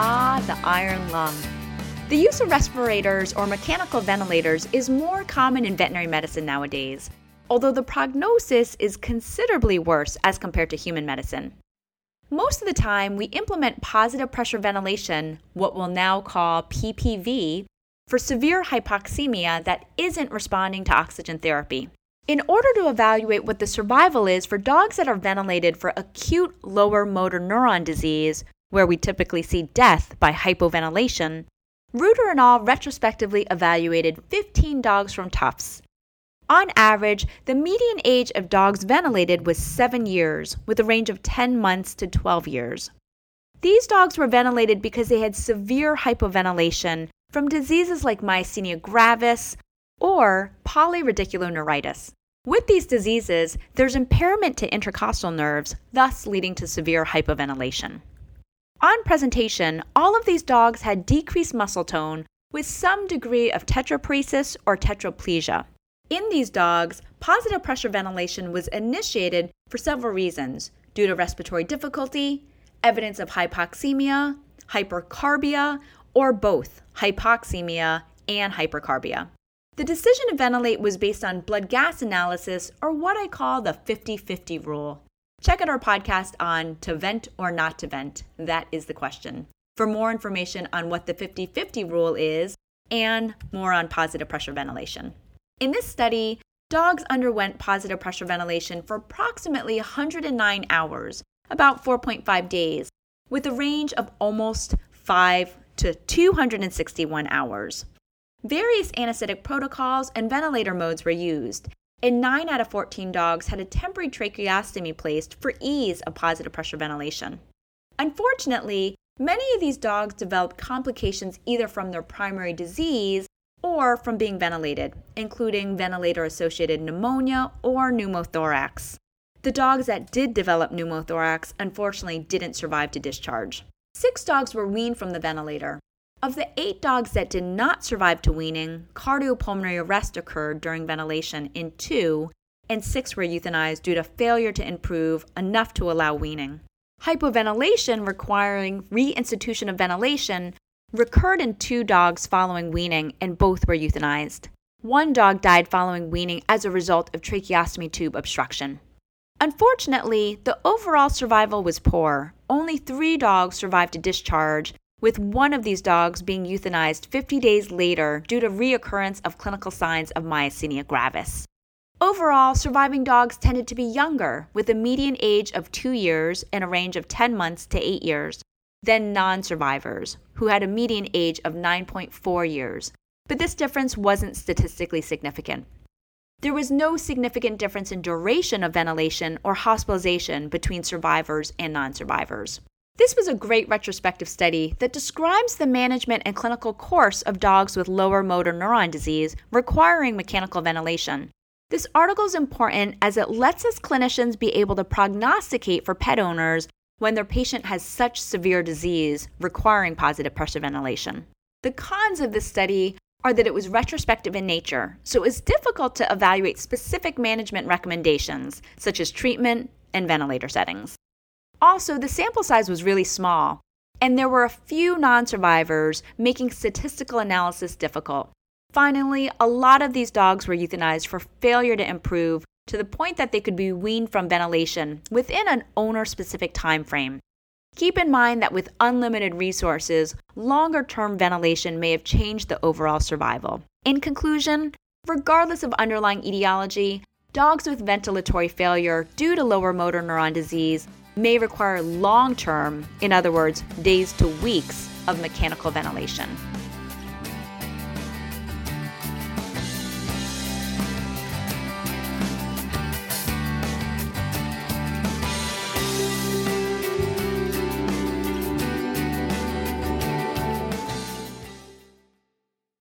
Ah, the iron lung. The use of respirators or mechanical ventilators is more common in veterinary medicine nowadays, although the prognosis is considerably worse as compared to human medicine. Most of the time, we implement positive pressure ventilation, what we'll now call PPV, for severe hypoxemia that isn't responding to oxygen therapy. In order to evaluate what the survival is for dogs that are ventilated for acute lower motor neuron disease, where we typically see death by hypoventilation, Reuter and al. retrospectively evaluated 15 dogs from Tufts. On average, the median age of dogs ventilated was 7 years, with a range of 10 months to 12 years. These dogs were ventilated because they had severe hypoventilation from diseases like myasthenia gravis or polyradiculoneuritis. With these diseases, there's impairment to intercostal nerves, thus leading to severe hypoventilation. On presentation, all of these dogs had decreased muscle tone with some degree of tetraparesis or tetraplegia. In these dogs, positive pressure ventilation was initiated for several reasons due to respiratory difficulty, evidence of hypoxemia, hypercarbia, or both hypoxemia and hypercarbia. The decision to ventilate was based on blood gas analysis, or what I call the 50 50 rule. Check out our podcast on to vent or not to vent. That is the question. For more information on what the 50 50 rule is and more on positive pressure ventilation. In this study, dogs underwent positive pressure ventilation for approximately 109 hours, about 4.5 days, with a range of almost 5 to 261 hours. Various anesthetic protocols and ventilator modes were used, and 9 out of 14 dogs had a temporary tracheostomy placed for ease of positive pressure ventilation. Unfortunately, many of these dogs developed complications either from their primary disease or from being ventilated, including ventilator associated pneumonia or pneumothorax. The dogs that did develop pneumothorax unfortunately didn't survive to discharge. Six dogs were weaned from the ventilator. Of the eight dogs that did not survive to weaning, cardiopulmonary arrest occurred during ventilation in two, and six were euthanized due to failure to improve enough to allow weaning. Hypoventilation requiring reinstitution of ventilation recurred in two dogs following weaning, and both were euthanized. One dog died following weaning as a result of tracheostomy tube obstruction. Unfortunately, the overall survival was poor. Only three dogs survived to discharge, with one of these dogs being euthanized 50 days later due to reoccurrence of clinical signs of myasthenia gravis. Overall, surviving dogs tended to be younger, with a median age of two years and a range of 10 months to 8 years, than non survivors, who had a median age of 9.4 years. But this difference wasn't statistically significant. There was no significant difference in duration of ventilation or hospitalization between survivors and non survivors. This was a great retrospective study that describes the management and clinical course of dogs with lower motor neuron disease requiring mechanical ventilation. This article is important as it lets us clinicians be able to prognosticate for pet owners when their patient has such severe disease requiring positive pressure ventilation. The cons of this study are that it was retrospective in nature, so it was difficult to evaluate specific management recommendations, such as treatment and ventilator settings. Also, the sample size was really small, and there were a few non survivors, making statistical analysis difficult. Finally, a lot of these dogs were euthanized for failure to improve to the point that they could be weaned from ventilation within an owner specific time frame. Keep in mind that with unlimited resources, longer term ventilation may have changed the overall survival. In conclusion, regardless of underlying etiology, dogs with ventilatory failure due to lower motor neuron disease may require long term, in other words, days to weeks, of mechanical ventilation.